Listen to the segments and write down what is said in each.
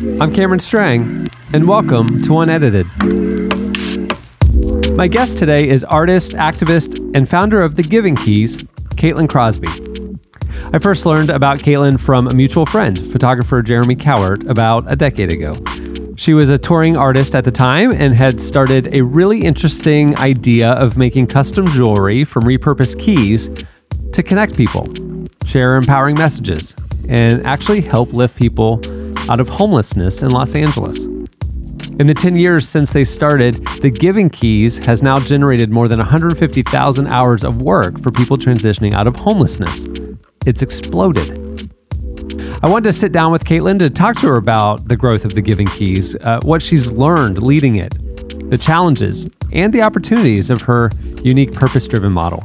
I'm Cameron Strang, and welcome to Unedited. My guest today is artist, activist, and founder of The Giving Keys, Caitlin Crosby. I first learned about Caitlin from a mutual friend, photographer Jeremy Cowart, about a decade ago. She was a touring artist at the time and had started a really interesting idea of making custom jewelry from repurposed keys to connect people, share empowering messages, and actually help lift people out of homelessness in Los Angeles. In the 10 years since they started, the Giving Keys has now generated more than 150,000 hours of work for people transitioning out of homelessness. It's exploded. I wanted to sit down with Caitlin to talk to her about the growth of the Giving Keys, uh, what she's learned leading it, the challenges, and the opportunities of her unique purpose driven model.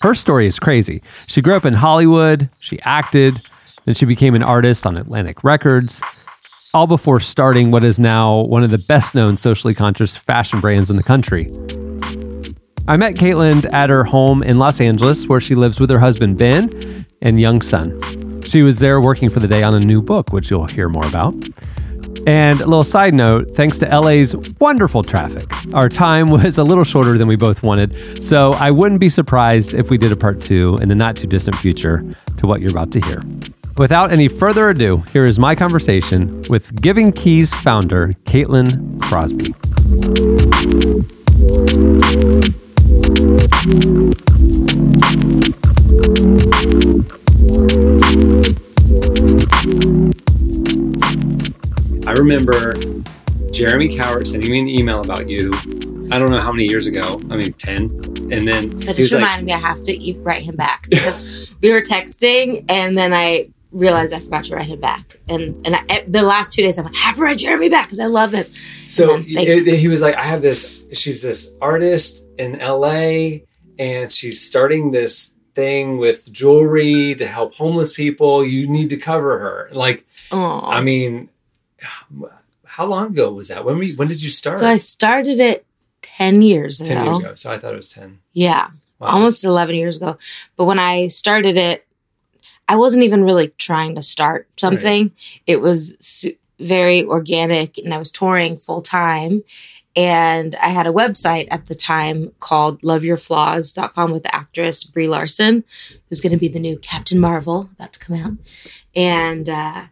Her story is crazy. She grew up in Hollywood, she acted, then she became an artist on Atlantic Records, all before starting what is now one of the best known socially conscious fashion brands in the country. I met Caitlin at her home in Los Angeles, where she lives with her husband Ben and young son. She was there working for the day on a new book, which you'll hear more about. And a little side note thanks to LA's wonderful traffic, our time was a little shorter than we both wanted. So I wouldn't be surprised if we did a part two in the not too distant future to what you're about to hear. Without any further ado, here is my conversation with Giving Keys founder Caitlin Crosby. I remember Jeremy Cowart sending me an email about you. I don't know how many years ago. I mean, 10. And then that just reminded like, me I have to write him back because we were texting and then I realized I forgot to write him back. And and I, the last two days I'm like, I have to write Jeremy back because I love him. So it, he was like, I have this, she's this artist in LA and she's starting this thing with jewelry to help homeless people. You need to cover her. Like, Aww. I mean, how long ago was that? When we when did you start? So I started it ten years ago. Ten years ago. So I thought it was ten. Yeah, wow. almost eleven years ago. But when I started it, I wasn't even really trying to start something. Right. It was su- very organic, and I was touring full time. And I had a website at the time called loveyourflaws.com with the actress Brie Larson, who's going to be the new Captain Marvel about to come out. And uh,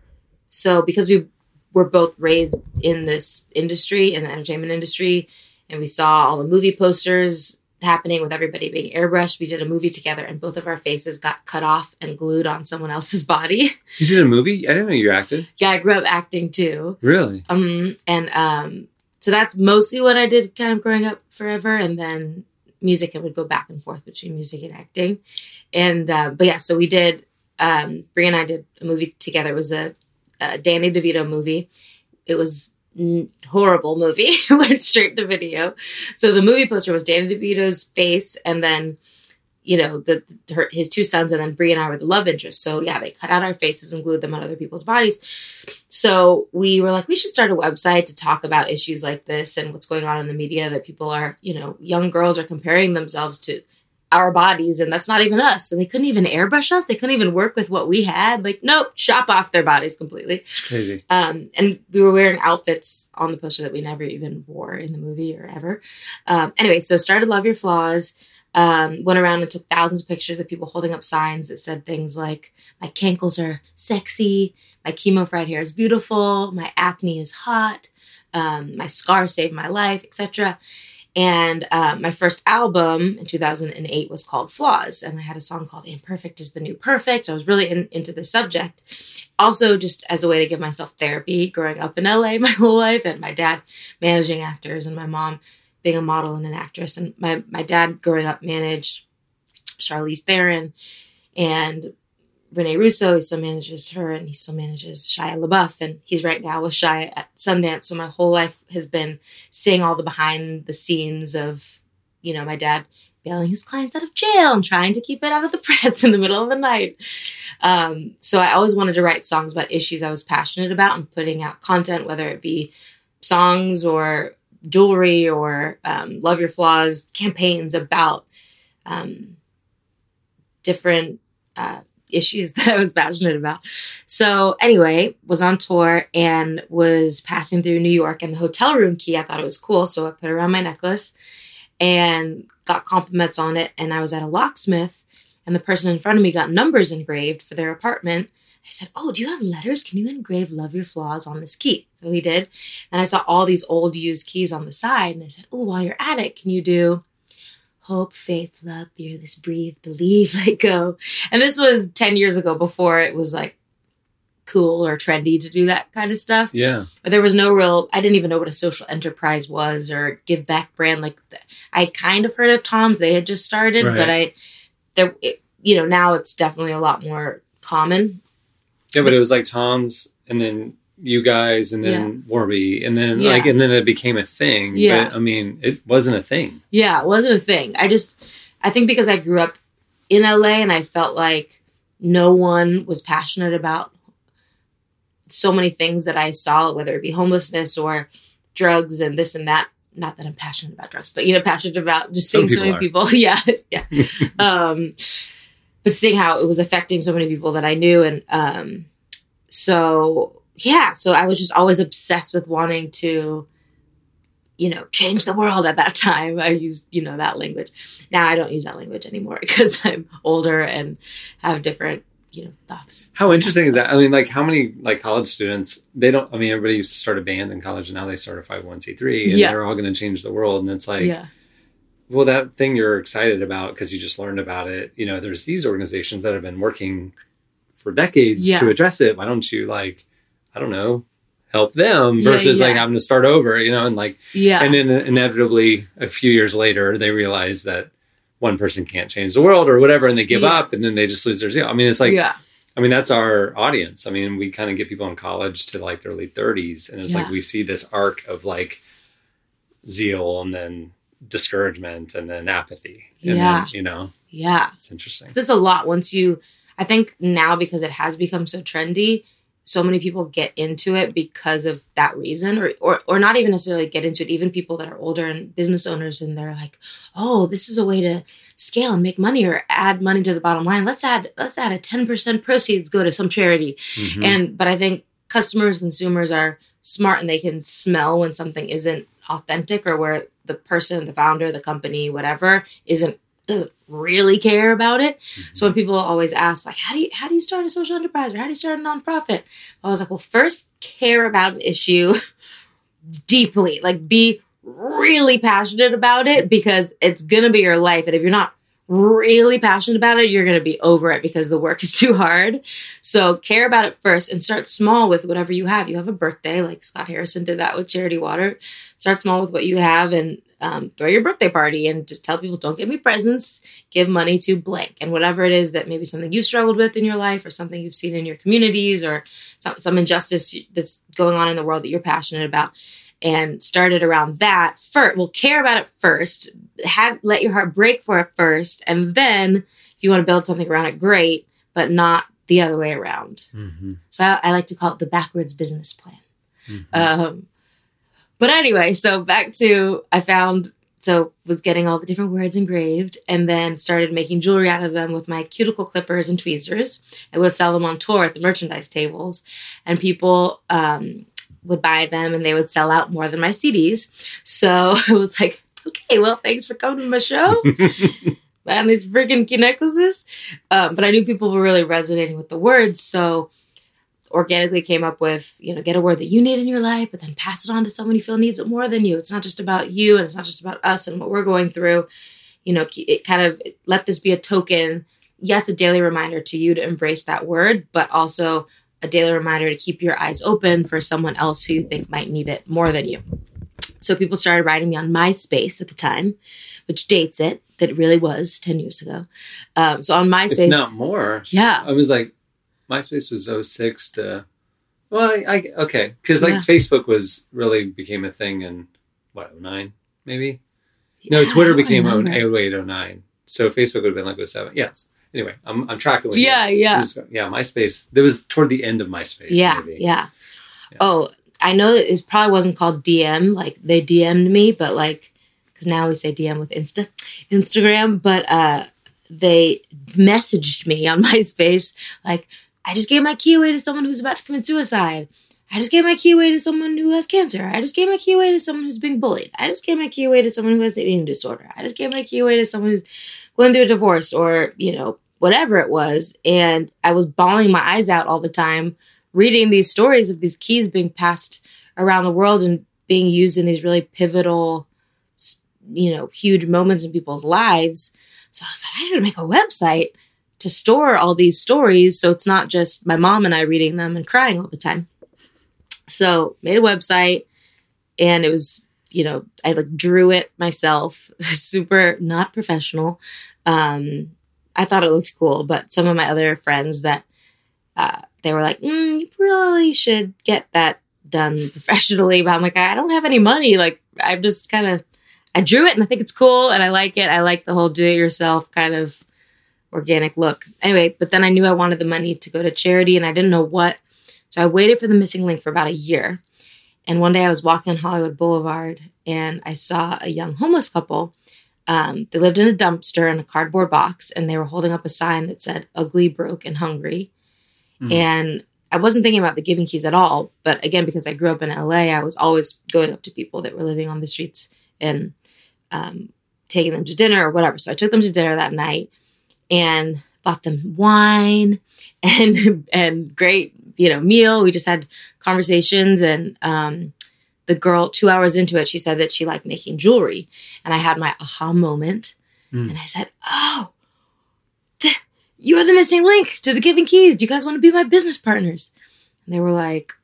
so, because we were both raised in this industry, in the entertainment industry, and we saw all the movie posters happening with everybody being airbrushed. We did a movie together, and both of our faces got cut off and glued on someone else's body. You did a movie? I didn't know you acted. Yeah, I grew up acting too. Really? Um, and um, so that's mostly what I did, kind of growing up forever, and then music. I would go back and forth between music and acting, and uh, but yeah, so we did. Um, Brie and I did a movie together. It was a a Danny DeVito movie. It was horrible movie. went straight to video. So the movie poster was Danny DeVito's face, and then you know the her, his two sons, and then Brie and I were the love interest. So yeah, they cut out our faces and glued them on other people's bodies. So we were like, we should start a website to talk about issues like this and what's going on in the media that people are, you know, young girls are comparing themselves to our bodies and that's not even us and they couldn't even airbrush us they couldn't even work with what we had like nope chop off their bodies completely. It's crazy. Um, and we were wearing outfits on the poster that we never even wore in the movie or ever. Um, anyway so started love your flaws um, went around and took thousands of pictures of people holding up signs that said things like my cankles are sexy my chemo fried hair is beautiful my acne is hot um, my scar saved my life etc and uh, my first album in 2008 was called Flaws. And I had a song called Imperfect is the New Perfect. I was really in, into the subject. Also, just as a way to give myself therapy, growing up in LA my whole life, and my dad managing actors, and my mom being a model and an actress. And my, my dad growing up managed Charlize Theron and Rene Russo. He still manages her, and he still manages Shia LaBeouf, and he's right now with Shia at Sundance. So my whole life has been seeing all the behind the scenes of, you know, my dad bailing his clients out of jail and trying to keep it out of the press in the middle of the night. Um, so I always wanted to write songs about issues I was passionate about and putting out content, whether it be songs or jewelry or um, love your flaws campaigns about um, different uh, issues that I was passionate about. So anyway, was on tour and was passing through New York and the hotel room key. I thought it was cool, so I put it around my necklace and got compliments on it. And I was at a locksmith, and the person in front of me got numbers engraved for their apartment. I said, Oh, do you have letters? Can you engrave love your flaws on this key? So he did. And I saw all these old used keys on the side. And I said, Oh, while you're at it, can you do hope, faith, love, fearless, breathe, believe, let go? And this was 10 years ago before it was like cool or trendy to do that kind of stuff. Yeah. But there was no real, I didn't even know what a social enterprise was or give back brand. Like I kind of heard of Tom's, they had just started, Right. but I, there, it, you know, now it's definitely a lot more common. Yeah, but it was like Tom's and then you guys and then Warby and then Yeah. like and then it became a thing. Yeah. But I mean, it wasn't a thing. Yeah, it wasn't a thing. I just, I think because I grew up in LA and I felt like no one was passionate about so many things that I saw, whether it be homelessness or drugs and this and that. Not that I'm passionate about drugs, but you know, passionate about just Some seeing so many people people. Yeah, yeah. um, but seeing how it was affecting so many people that I knew, and um, so yeah, so I was just always obsessed with wanting to you know, change the world at that time. I used, you know, that language. Now I don't use that language anymore because I'm older and have different, you know, thoughts. How interesting is that? I mean, like how many like college students they don't I mean everybody used to start a band in college and now they start a 501c3 and Yeah. they're all gonna change the world. And it's like yeah. well that thing you're excited about because you just learned about it, you know, there's these organizations that have been working for decades Yeah. to address it. Why don't you like, I don't know, help them Yeah, versus like having to start over, you know, and like Yeah. and then inevitably a few years later they realize that one person can't change the world or whatever and they give Yeah. up and then they just lose their zeal i mean it's like yeah. i mean that's our audience i mean we kind of get people in college to like their late 30s and it's like we see this arc of like zeal and then discouragement and then apathy and Yeah. then, you know Yeah. it's interesting It's a lot once you, I think now because it has become so trendy, so many people get into it because of that reason or, or or not even necessarily get into it even people that are older and business owners and they're like oh this is a way to scale and make money or add money to the bottom line let's add let's add a 10% proceeds go to some charity Mhm. and but i think customers consumers are smart and they can smell when something isn't authentic or where the person the founder the company whatever isn't doesn't really care about it. So when mm-hmm. people always ask like how do you how do you start a social enterprise or how do you start a nonprofit? I was like well first care about an issue deeply. Like be really passionate about it because it's gonna be your life. And if you're not really passionate about it you're gonna be over it because the work is too hard. So care about it first and start small with whatever you have. You have a birthday like scott harrison did that with charity water. Start small with what you have and um, throw your birthday party and just tell people don't give me presents. Give money to blank. And whatever it is that maybe something you've struggled with in your life or something you've seen in your communities or some, some injustice that's going on in the world that you're passionate about. And started around that first well care about it first. Have let your heart break for it first. And then if you want to build something around it great but not the other way around. Mhm. so i, I like to call it the backwards business plan. Mhm. um, but anyway, so back to I found so was getting all the different words engraved and then started making jewelry out of them with my cuticle clippers and tweezers. I would sell them on tour at the merchandise tables, and people um, would buy them and they would sell out more than my CDs. So I was like, okay, well, thanks for coming to my show. and these freaking key necklaces. Um, but I knew people were really resonating with the words, so organically came up with, you know, get a word that you need in your life, but then pass it on to someone you feel needs it more than you. It's not just about you and it's not just about us and what we're going through. You know, it kind of let this be a token, yes, a daily reminder to you to embrace that word, but also a daily reminder to keep your eyes open for someone else who you think might need it more than you. So people started writing me on MySpace at the time, which dates it, that it really was 10 years ago. Um, so on if MySpace, not more yeah, I was like, MySpace was 06 to, well, I, I okay, because like Yeah. Facebook was really became a thing in what 09 maybe. No, Yeah, Twitter became remember. 08, 09. So Facebook would have been like 07. Yes. Anyway, I'm, I'm tracking with Yeah, you. yeah. Go- yeah. MySpace. There was toward the end of MySpace. Yeah, yeah, Yeah. Oh, I know it probably wasn't called DM, like they DM'd me, but like, because now we say DM with Insta, Instagram, but uh, they messaged me on MySpace like, I just gave my key away to someone who's about to commit suicide. I just gave my key away to someone who has cancer. I just gave my key away to someone who's being bullied. I just gave my key away to someone who has an eating disorder. I just gave my key away to someone who's going through a divorce or, you know, whatever it was. And I was bawling my eyes out all the time, reading these stories of these keys being passed around the world and being used in these really pivotal, you know, huge moments in people's lives. So I was like, I should make a website to store all these stories so it's not just my mom and I reading them and crying all the time. So made a website and it was, you know, I like drew it myself, super not professional. Um, I thought it looked cool, but some of my other friends that uh, they were like, mm, you probably should get that done professionally. But I'm like, I don't have any money. Like, I'm just kind of, I drew it and I think it's cool and I like it. I like the whole do it yourself kind of organic look. Anyway, but then I knew I wanted the money to go to charity and I didn't know what so I waited for the missing link for about a year. And one day I was walking on Hollywood Boulevard and I saw a young homeless couple. Um, they lived in a dumpster in a cardboard box and they were holding up a sign that said ugly, broke, and hungry. Mm. And I wasn't thinking about the giving keys at all. But again, because I grew up in LA, I was always going up to people that were living on the streets and um, taking them to dinner or whatever. So I took them to dinner that night and bought them wine and and great you know meal. We just had conversations, and um, the girl two hours into it, she said that she liked making jewelry, and I had my aha moment, mm. and I said, "Oh, th- you are the missing link to the Giving Keys. Do you guys want to be my business partners?" And they were like,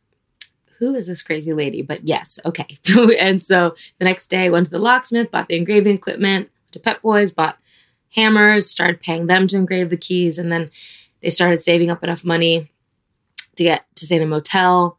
who is this crazy lady? But yes, okay. and so the next day, went to the locksmith, bought the engraving equipment, to Pep Boys, bought hammers, started paying them to engrave the keys, and then they started saving up enough money to get to stay in a motel.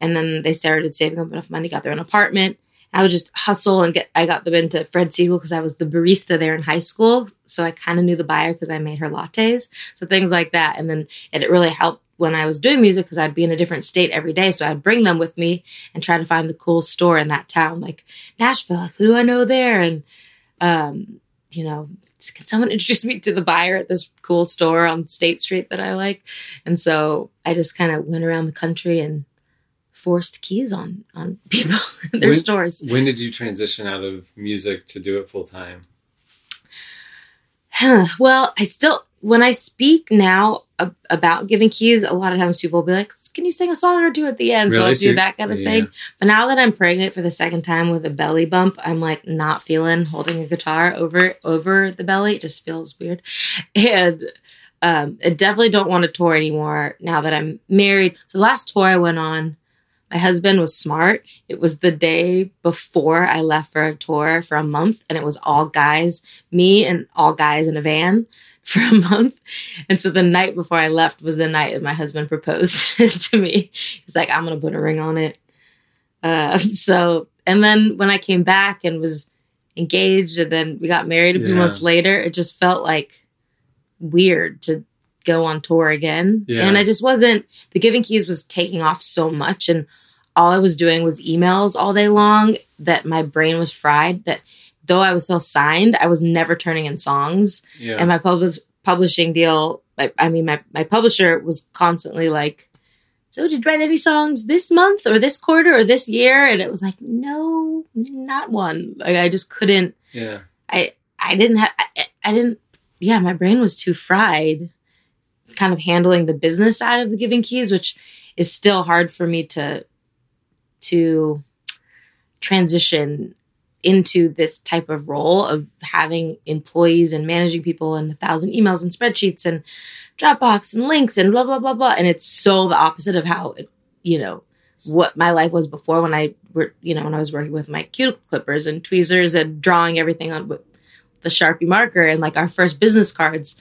And then they started saving up enough money, got their own apartment. I would just hustle and get, I got them into Fred Segal because I was the barista there in high school. So I kind of knew the buyer because I made her lattes. So things like that. And then it really helped when I was doing music because I'd be in a different state every day. So I'd bring them with me and try to find the cool store in that town, like Nashville. Like, who do I know there? And, um, you know, can someone introduce me to the buyer at this cool store on State Street that I like? And so I just kind of went around the country and forced keys on on people in their when, stores. When did you transition out of music to do it full time? well, I still when I speak now about giving keys, a lot of times people will be like, "Can you sing a song or do at the end?" Really? So I'll do that kind of yeah. thing. But now that I'm pregnant for the second time with a belly bump, I'm like not feeling holding a guitar over over the belly. It just feels weird, and um, I definitely don't want to tour anymore now that I'm married. So the last tour I went on, my husband was smart. It was the day before I left for a tour for a month, and it was all guys, me and all guys in a van for a month. And so the night before I left was the night that my husband proposed to me. He's like, I'm going to put a ring on it. Uh, so, and then when I came back and was engaged and then we got married a few yeah. months later, it just felt like weird to go on tour again. Yeah. And I just wasn't, the Giving Keys was taking off so much. And all I was doing was emails all day long that my brain was fried that though I was still signed, I was never turning in songs. Yeah. And my publish, publishing deal, I, I mean, my, my publisher was constantly like, so did you write any songs this month or this quarter or this year? And it was like, no, not one. Like I just couldn't. Yeah. I I didn't have. I, I didn't. Yeah, my brain was too fried, kind of handling the business side of the Giving Keys, which is still hard for me to to transition into this type of role of having employees and managing people and a thousand emails and spreadsheets and Dropbox and links and blah blah blah blah. And it's so the opposite of how it, you know what my life was before when I were you know when I was working with my cuticle clippers and tweezers and drawing everything on with the Sharpie marker and like our first business cards.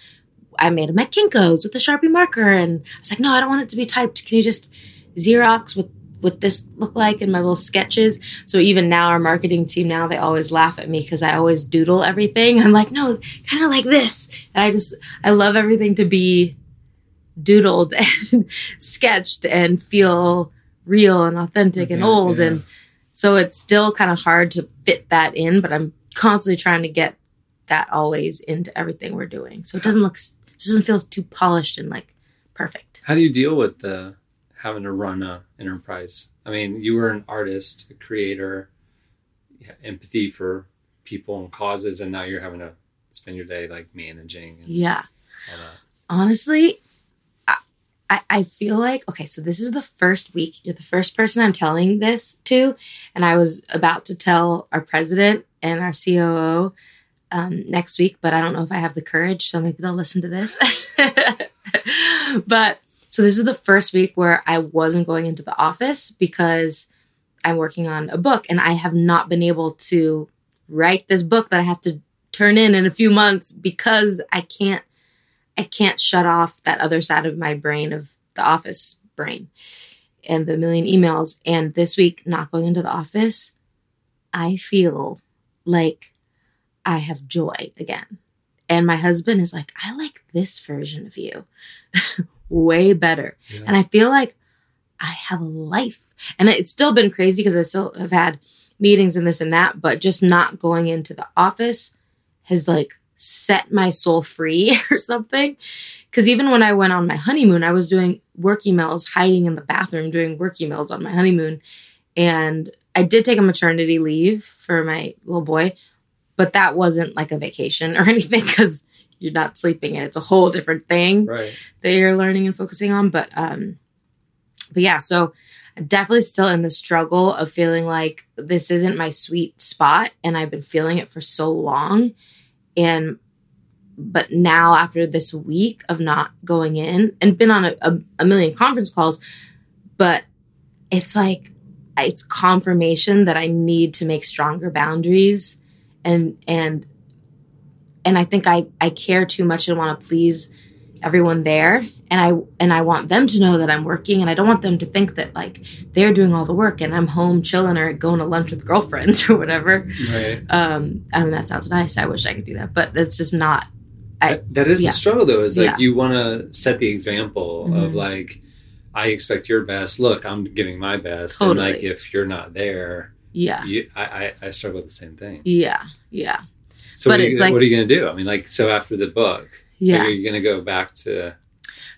I made them at Kinko's with the Sharpie marker, and I was like, no, I don't want it to be typed. Can you just Xerox with what this look like in my little sketches. So even now, our marketing team now they always laugh at me because I always doodle everything. I'm like, no, kind of like this. And I just I love everything to be doodled and sketched and feel real and authentic and old. Yeah. And so it's still kind of hard to fit that in, but I'm constantly trying to get that always into everything we're doing. So it doesn't look, it doesn't feel too polished and like perfect. How do you deal with the having to run a enterprise? I mean, you were an artist, a creator, empathy for people and causes, and now you're having to spend your day like managing. yeah. Honestly, I, I feel like okay, so this is the first week. You're the first person I'm telling this to, and I was about to tell our president and our COO um, next week, but I don't know if I have the courage, so maybe they'll listen to this. but so this is the first week where I wasn't going into the office because I'm working on a book, and I have not been able to write this book that I have to turn in in a few months because I can't I can't shut off that other side of my brain of the office brain and the million emails. And this week, not going into the office, I feel like I have joy again. And my husband is like, I like this version of you way better. Yeah. And I feel like I have a life. And it's still been crazy because I still have had meetings and this and that, but just not going into the office has like set my soul free or something. Because even when I went on my honeymoon, I was doing work emails, hiding in the bathroom, doing work emails on my honeymoon. And I did take a maternity leave for my little boy, but that wasn't like a vacation or anything because you're not sleeping and it's a whole different thing right. that you're learning and focusing on. But um, but yeah, so I'm definitely still in the struggle of feeling like this isn't my sweet spot, and I've been feeling it for so long and but now after this week of not going in and been on a, a, a million conference calls but it's like it's confirmation that i need to make stronger boundaries and and and i think i i care too much and want to please everyone there. And i and i want them to know that i'm working and i don't want them to think that like they're doing all the work and i'm home chilling or going to lunch with girlfriends or whatever. Right. Um i mean that sounds nice. I wish i could do that but it's just not I, that is yeah. the struggle though is like yeah. you want to set the example mm-hmm. of like i expect your best. Look i'm giving my best. Totally. and like if you're not there yeah. you, I, I i struggle with the same thing. Yeah. Yeah so but what, are you, like, what are you gonna do i mean like so after the book yeah. Are you going to go back to?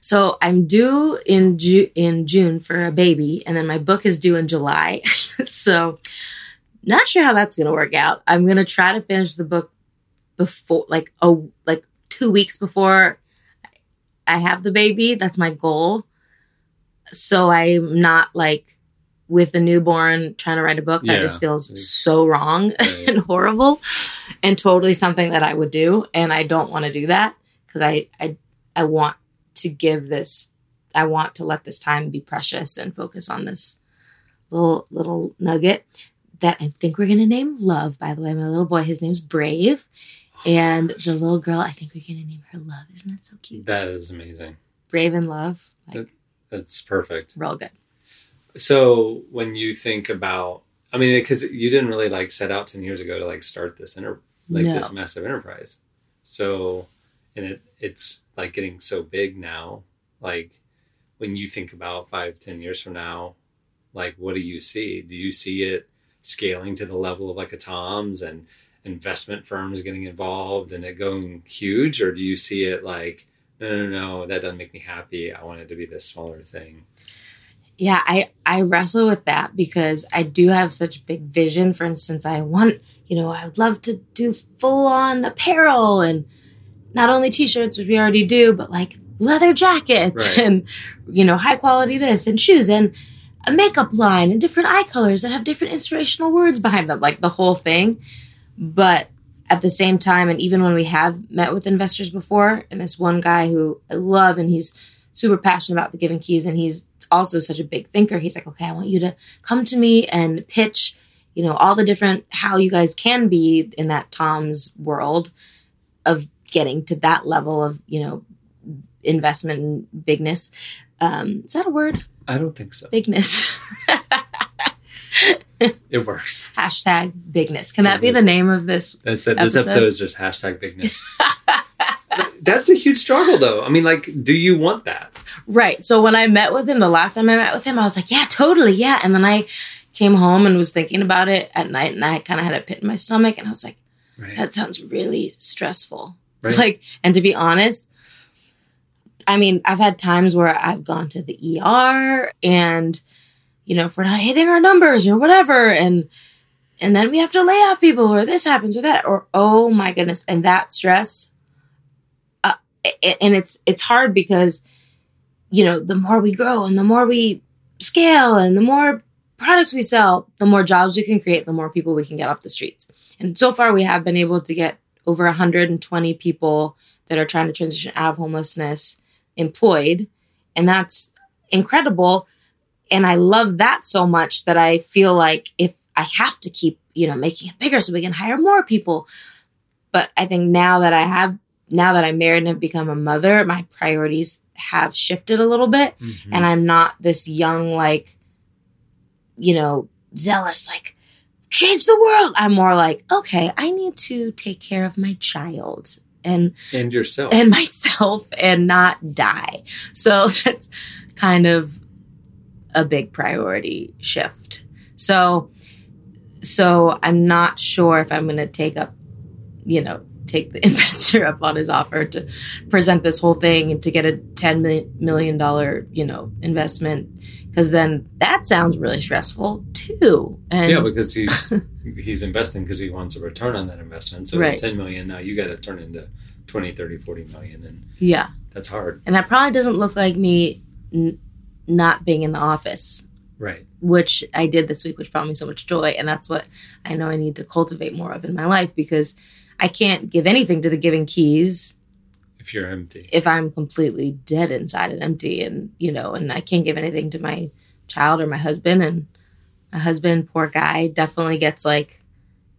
So I'm due in Ju- in June for a baby, and then my book is due in July. so not sure how that's going to work out. I'm going to try to finish the book before, like oh, like two weeks before I have the baby. That's my goal. So I'm not like with a newborn trying to write a book that yeah. just feels so wrong right. and horrible and totally something that I would do and I don't want to do that because I, I I want to give this I want to let this time be precious and focus on this little little nugget that I think we're gonna name Love. By the way, my little boy, his name's Brave, and the little girl, I think we're gonna name her Love. Isn't that so cute? That is amazing. Brave and Love. Like, that, that's perfect. Real good. So when you think about, I mean, because you didn't really like set out ten years ago to like start this inter like no. this massive enterprise. So and it it's like getting so big now like when you think about five ten years from now like what do you see do you see it scaling to the level of like a tom's and investment firms getting involved and it going huge or do you see it like no no no that doesn't make me happy i want it to be this smaller thing yeah i i wrestle with that because i do have such big vision for instance i want you know i would love to do full on apparel and not only t-shirts which we already do but like leather jackets right. and you know high quality this and shoes and a makeup line and different eye colors that have different inspirational words behind them like the whole thing but at the same time and even when we have met with investors before and this one guy who i love and he's super passionate about the giving keys and he's also such a big thinker he's like okay i want you to come to me and pitch you know all the different how you guys can be in that tom's world of getting to that level of you know investment and bigness. Um, is that a word? I don't think so. Bigness. it works. Hashtag bigness. Can bigness. that be the name of this? That's it. Episode? This episode is just hashtag bigness. That's a huge struggle, though. I mean, like, do you want that? Right. So when I met with him, the last time I met with him, I was like, yeah, totally, yeah. And then I came home and was thinking about it at night, and I kind of had a pit in my stomach, and I was like, Right. That sounds really stressful. Right. Like, and to be honest, I mean, I've had times where I've gone to the ER and, you know, if we're not hitting our numbers or whatever, and and then we have to lay off people or this happens or that, or oh my goodness, and that stress. And it's it's hard because, you know, the more we grow and the more we scale and the more products we sell, the more jobs we can create, the more people we can get off the streets. And so far, we have been able to get over 120 people that are trying to transition out of homelessness employed. And that's incredible. And I love that so much that I feel like if I have to keep, you know, making it bigger so we can hire more people. But I think now that I have, now that I'm married and have become a mother, my priorities have shifted a little bit. Mhm. And I'm not this young, like, you know, zealous, like, change the world. I'm more like, okay, I need to take care of my child and and yourself. and myself and not die. So that's kind of a big priority shift. So so I'm not sure if I'm going to take up, you know, take the investor up on his offer to present this whole thing and to get a 10 million- million dollar, you know, investment because then that sounds really stressful too. And yeah, because he's he's investing because he wants a return on that investment. So Right. 10 million now you got to turn into 20, 30, 40 million and yeah. that's hard. And that probably doesn't look like me n- not being in the office Right. which I did this week, which brought me so much joy. And that's what I know I need to cultivate more of in my life because I can't give anything to the giving keys If you're empty. if I'm completely dead inside and empty. And, you know, and I can't give anything to my child or my husband. And my husband, poor guy, definitely gets like,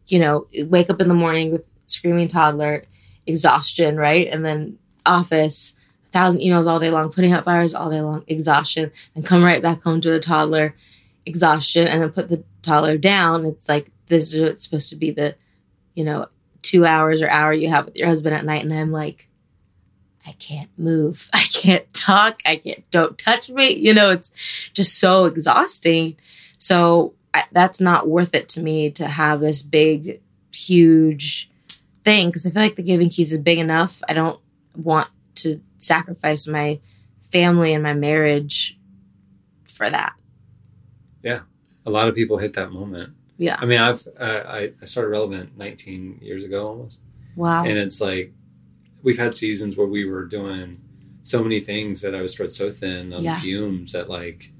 you know, wake up in the morning with screaming toddler, exhaustion, right? And then office, a thousand emails all day long, putting out fires all day long, exhaustion, and come right back home to a toddler, exhaustion, and then put the toddler down. It's like this is what's supposed to be the, you know, two hours or hour you have with your husband at night. And I'm like, I can't move. I can't talk. I can't, don't touch me. You know, it's just so exhausting. So I, that's not worth it to me to have this big, huge thing because I feel like the Giving Keys is big enough. I don't want to sacrifice my family and my marriage for that. Yeah. A lot of people hit that moment. Yeah. I mean, I've uh, I, I started relevant 19 years ago almost, Wow. and it's like we've had seasons where we were doing so many things that I was spread so thin on Yeah. fumes that like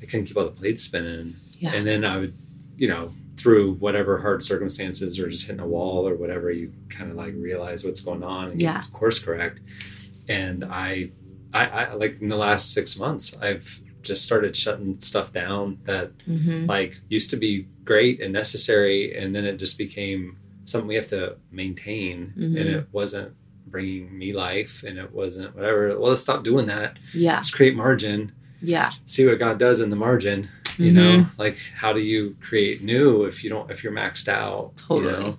I couldn't keep all the plates spinning, Yeah. and then I would, you know, through whatever hard circumstances or just hitting a wall or whatever, you kind of like realize what's going on and Yeah. course correct. And I, I, I like in the last six months, I've just started shutting stuff down that hmm like used to be great and necessary and then it just became something we have to maintain Mhm. and it wasn't bringing me life and it wasn't whatever well let's stop doing that Yeah. let's create margin Yeah. see what god does in the margin you Mhm. know like how do you create new if you don't if you're maxed out Totally. you know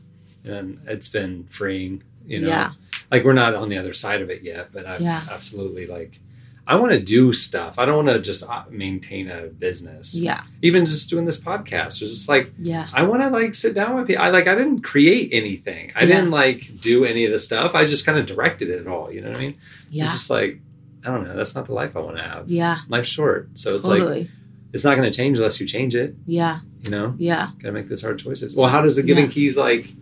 and it's been freeing you know Yeah. like we're not on the other side of it yet but i've Yeah. absolutely like i want to do stuff i don't want to just uh, maintain a business Yeah. even just doing this podcast it's just like Yeah. i want to like sit down with people i like i didn't create anything i Yeah. didn't like do any of the stuff i just kind of directed it all you know what i mean Yeah. it's just like i don't know that's not the life i want to have Yeah. life's short so it's like it's not going to change unless you change it Yeah. you know Yeah. gotta make those hard choices well how does the giving Yeah. keys like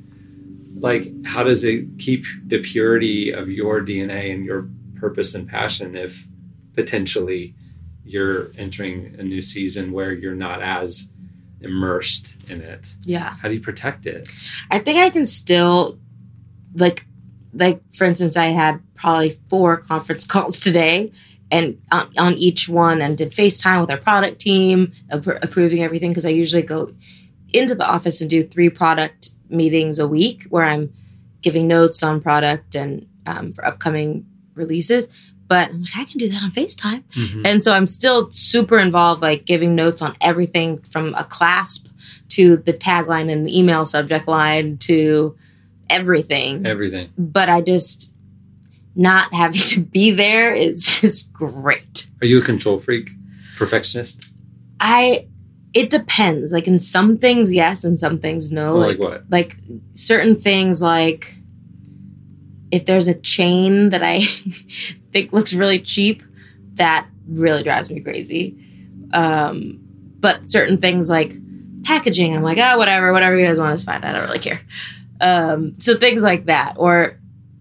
like how does it keep the purity of your dna and your purpose and passion if potentially you're entering a new season where you're not as immersed in it. Yeah. how do you protect it? I think I can still like like for instance I had probably four conference calls today and on, on each one and did FaceTime with our product team appro- approving everything because I usually go into the office and do three product meetings a week where I'm giving notes on product and um, for upcoming releases but I'm like I can do that on FaceTime mm-hmm. and so I'm still super involved, like giving notes on everything from a clasp to the tagline and email subject line to everything. everything But I just not having to be there is just great. are you a control freak perfectionist I it depends. Like in some things, yes, and some things no. Or like what? like certain things like if there's a chain that I think looks really cheap, that really drives me crazy. Um, but certain things like packaging, I'm like, oh, whatever, whatever you guys want is fine. I don't really care. Um, so things like that, or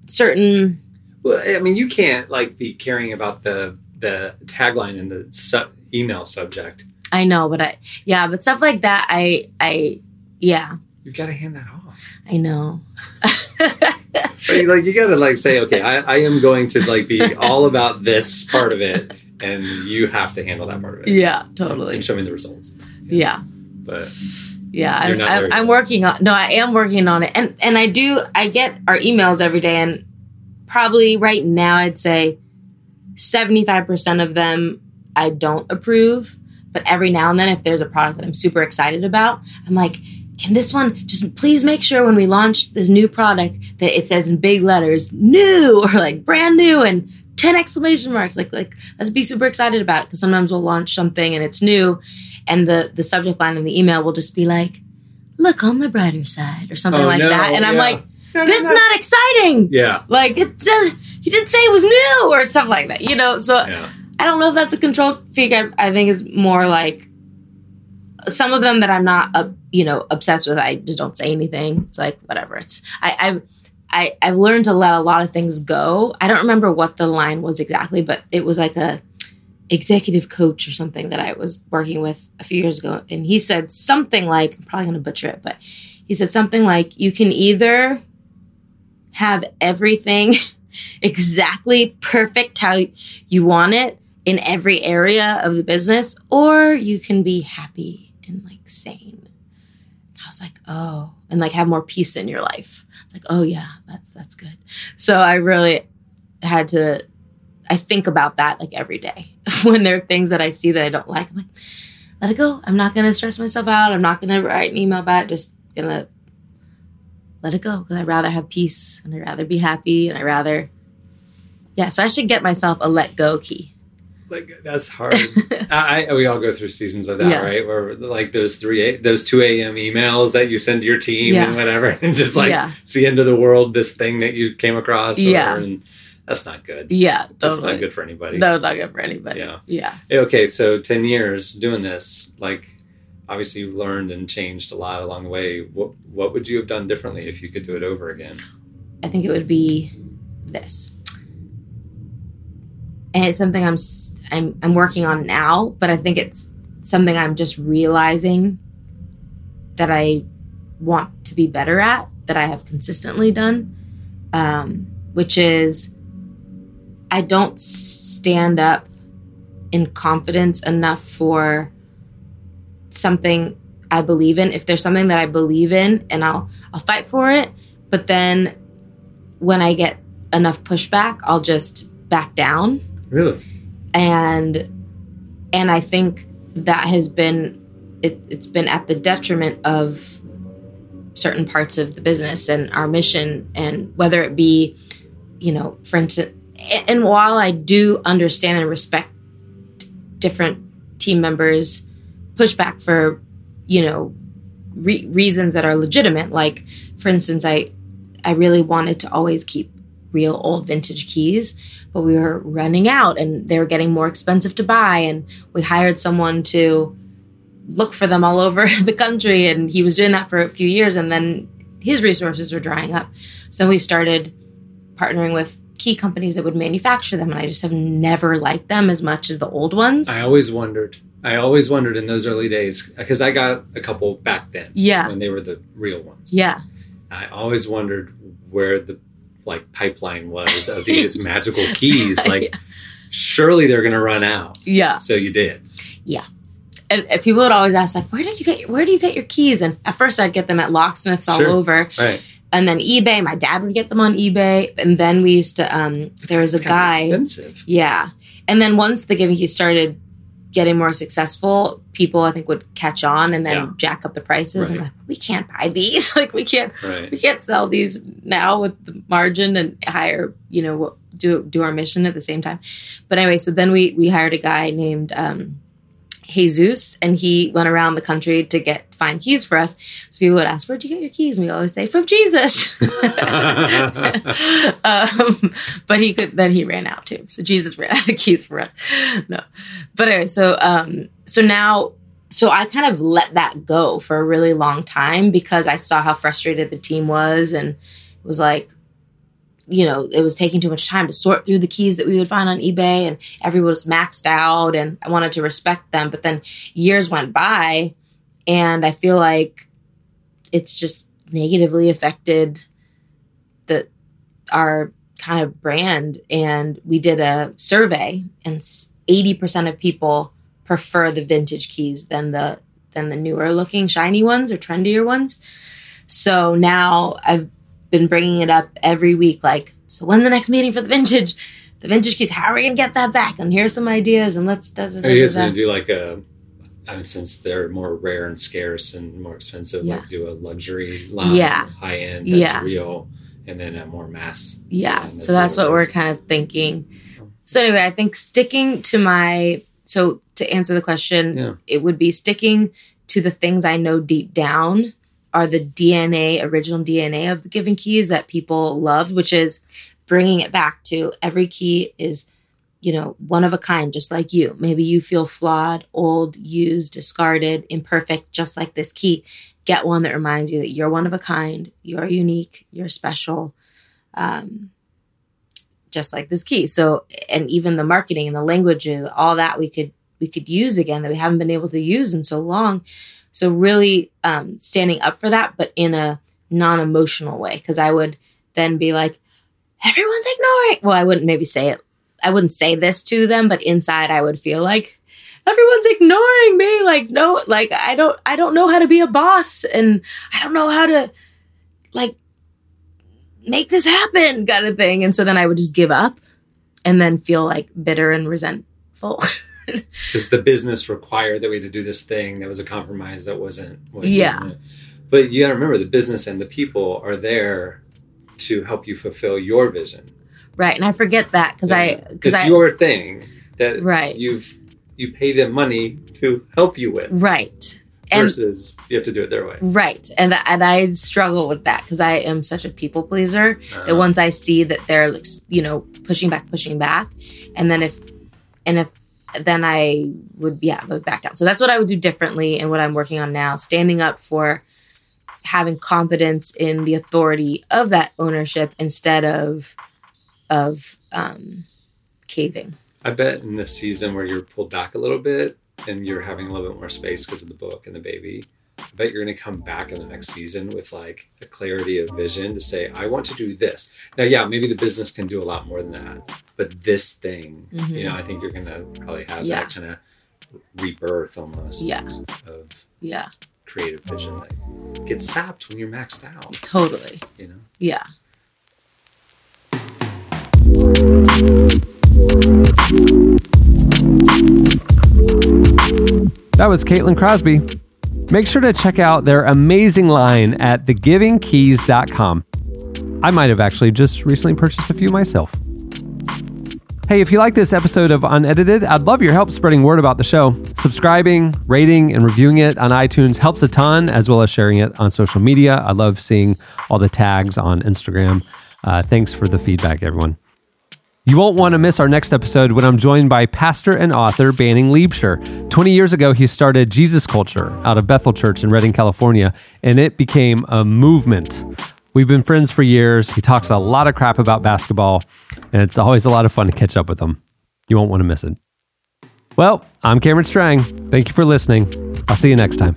certain, Well, I mean, you can't like be caring about the the tagline and the su- email subject. I know, but I, yeah, but stuff like that, I, I, yeah, You've got to hand that off. I know. Like you got to like say, okay, I, I am going to like be all about this part of it, and you have to handle that part of it. Yeah, totally. And show me the results. Yeah. But Yeah, I'm, I'm. I'm working on. No, I am working on it, and and I do. I get our emails every day, and probably right now, I'd say seventy five percent of them I don't approve. But every now and then, if there's a product that I'm super excited about, I'm like, can this one just please make sure when we launch this new product that it says in big letters "new" or like "brand new" and ten exclamation marks. Like like let's be super excited about it because sometimes we'll launch something and it's new, and the the subject line in the email will just be like look on the brighter side or something Oh, like no, that. And i'm like this is not exciting. Yeah, like it does you didn't say it was new or something like that you know? So yeah, i don't know if that's a controlled freak. I, I think it's more like some of them that i'm not uh, you know obsessed with i just don't say anything it's like whatever it's i i've I, I've learned to let a lot of things go. I don't remember what the line was exactly, but it was like a executive coach or something that I was working with a few years ago. And he said something like, I'm probably going to butcher it, but he said something like, you can either have everything exactly perfect how you want it in every area of the business, or you can be happy and like sane. I was like, oh, and like have more peace in your life. It's like, oh yeah, that's that's good. So I really had to I think about that like every day. when there are things that I see that I don't like, I'm like, let it go. I'm not gonna stress myself out. I'm not gonna write an email about it. Just gonna let it go because I'd rather have peace and I'd rather be happy and I'd rather yeah. So I should get myself a let go key. Like that's hard. I, I we all go through seasons of that, Yeah. right? Where like those three, those two a.m. emails that you send to your team and whatever, and just like Yeah. it's the end of the world. This thing that you came across, Yeah. and that's not good. Yeah, That's not good for anybody. No, not good for anybody. Yeah. Yeah. Okay, so ten years doing this, like obviously you've learned and changed a lot along the way. What what would you have done differently if you could do it over again? I think it would be this. And it's something I'm I'm I'm working on now, but I think it's something I'm just realizing that I want to be better at that I have consistently done, um, which is I don't stand up in confidence enough for something I believe in. If there's something that I believe in, and I'll I'll fight for it, but then when I get enough pushback, I'll just back down Really? and and I think that has been it, it's been at the detriment of certain parts of the business and our mission and whether it be you know for instance and and while I do understand and respect different team members pushback for you know re- reasons that are legitimate like for instance I I really wanted to always keep real old vintage keys but we were running out and they were getting more expensive to buy. And we hired someone to look for them all over the country. And he was doing that for a few years and then his resources were drying up. So we started partnering with key companies that would manufacture them. And i just have never liked them as much as the old ones. I always wondered. I always wondered in those early days because I got a couple back then yeah. when they were the real ones. yeah. I always wondered where the like pipeline was of these magical keys. Like, surely they're going to run out. yeah So you did. and, and people would always ask like where did you get your, where do you get your keys and at first i'd get them at locksmiths all Sure. over Right. and then ebay my dad would get them on ebay and then we used to um there was a It's kinda guy Expensive. Yeah. And then once the Giving Keys started getting more successful, people I think would catch on and then Yeah. jack up the prices. Right. And like, we can't buy these. like we can't Right. we can't sell these now with the margin and hire, you know, do do our mission at the same time. But anyway, so then we we hired a guy named um Jesus, and he went around the country to get find keys for us. So people would ask, "Where'd you get your keys?" And we always say, "From Jesus." um, but he could. Then he ran out too. So Jesus ran out of keys for us. No, but anyway, so um, so now. So I kind of let that go for a really long time because I saw how frustrated the team was and it was like, you know, it was taking too much time to sort through the keys that we would find on eBay and everyone was maxed out and I wanted to respect them. But then years went by and I feel like it's just negatively affected the our kind of brand. And we did a survey and 80% of people prefer the vintage keys than the than the newer looking shiny ones or trendier ones. So now I've been bringing it up every week. Like, so when's the next meeting for the vintage? The vintage keys. How are we gonna get that back? And here's some ideas. And let's. Da, da, da, Are you da, guys da. gonna do like a? I mean, since they're more rare and scarce and more expensive, Yeah. like do a luxury line, Yeah. high end, that's Yeah. real, and then a more mass. Yeah. line so that's what we're kind of thinking. So anyway, I think sticking to my so to answer the question, Yeah. it would be sticking to the things I know deep down are the DNA, original DNA of the Giving Keys that people loved, which is bringing it back to every key is, you know, one of a kind, just like you. Maybe you feel flawed, old, used, discarded, imperfect, just like this key. Get one that reminds you that you're one of a kind, you're unique, you're special. Um, just like this key. So, and even the marketing and the languages, all that we could we could use again that we haven't been able to use in so long. So, really um, standing up for that, but in a non emotional way, because I would then be like, everyone's ignoring. Well, I wouldn't maybe say it. I wouldn't say this to them, but inside I would feel like everyone's ignoring me. Like, no, like I don't, I don't know how to be a boss, and I don't know how to like make this happen kind of thing. And so then I would just give up and then feel like bitter and resentful. because the business required that we had to do this thing that was a compromise that wasn't. Yeah. But you got to remember, the business and the people are there to help you fulfill your vision. right. And I forget that because I, because it's I, your thing that Right. you've you pay them money to help you with right. And versus you have to do it their way. right. And, that, and I struggle with that because I am such a people pleaser that Uh, once I see that they're, like, you know, pushing back, pushing back. And then if, and if, then I would, yeah, would back down. So that's what I would do differently and what I'm working on now, standing up for having confidence in the authority of that ownership instead of of um caving I bet in this season where you're pulled back a little bit and you're having a little bit more space because of the book and the baby, I bet you're going to come back in the next season with like a clarity of vision to say, I want to do this. Now, yeah, maybe the business can do a lot more than that, but this thing, you Mhm. know, I think you're going to probably have Yeah. that kind of rebirth almost yeah of yeah creative vision that gets sapped when you're maxed out, totally you know? yeah That was Caitlin Crosby. Make sure to check out their amazing line at thegivingkeys.com. I might have actually just recently purchased a few myself. Hey, if you like this episode of Unedited, I'd love your help spreading word about the show. Subscribing, rating, and reviewing it on iTunes helps a ton, as well as sharing it on social media. I love seeing all the tags on Instagram. Uh, thanks for the feedback, everyone. You won't want to miss our next episode when I'm joined by pastor and author Banning Liebscher. 20 years ago, he started Jesus Culture out of Bethel Church in Redding, California, and it became a movement. We've been friends for years. He talks a lot of crap about basketball, and it's always a lot of fun to catch up with him. You won't want to miss it. Well, I'm Cameron Strang. Thank you for listening. I'll see you next time.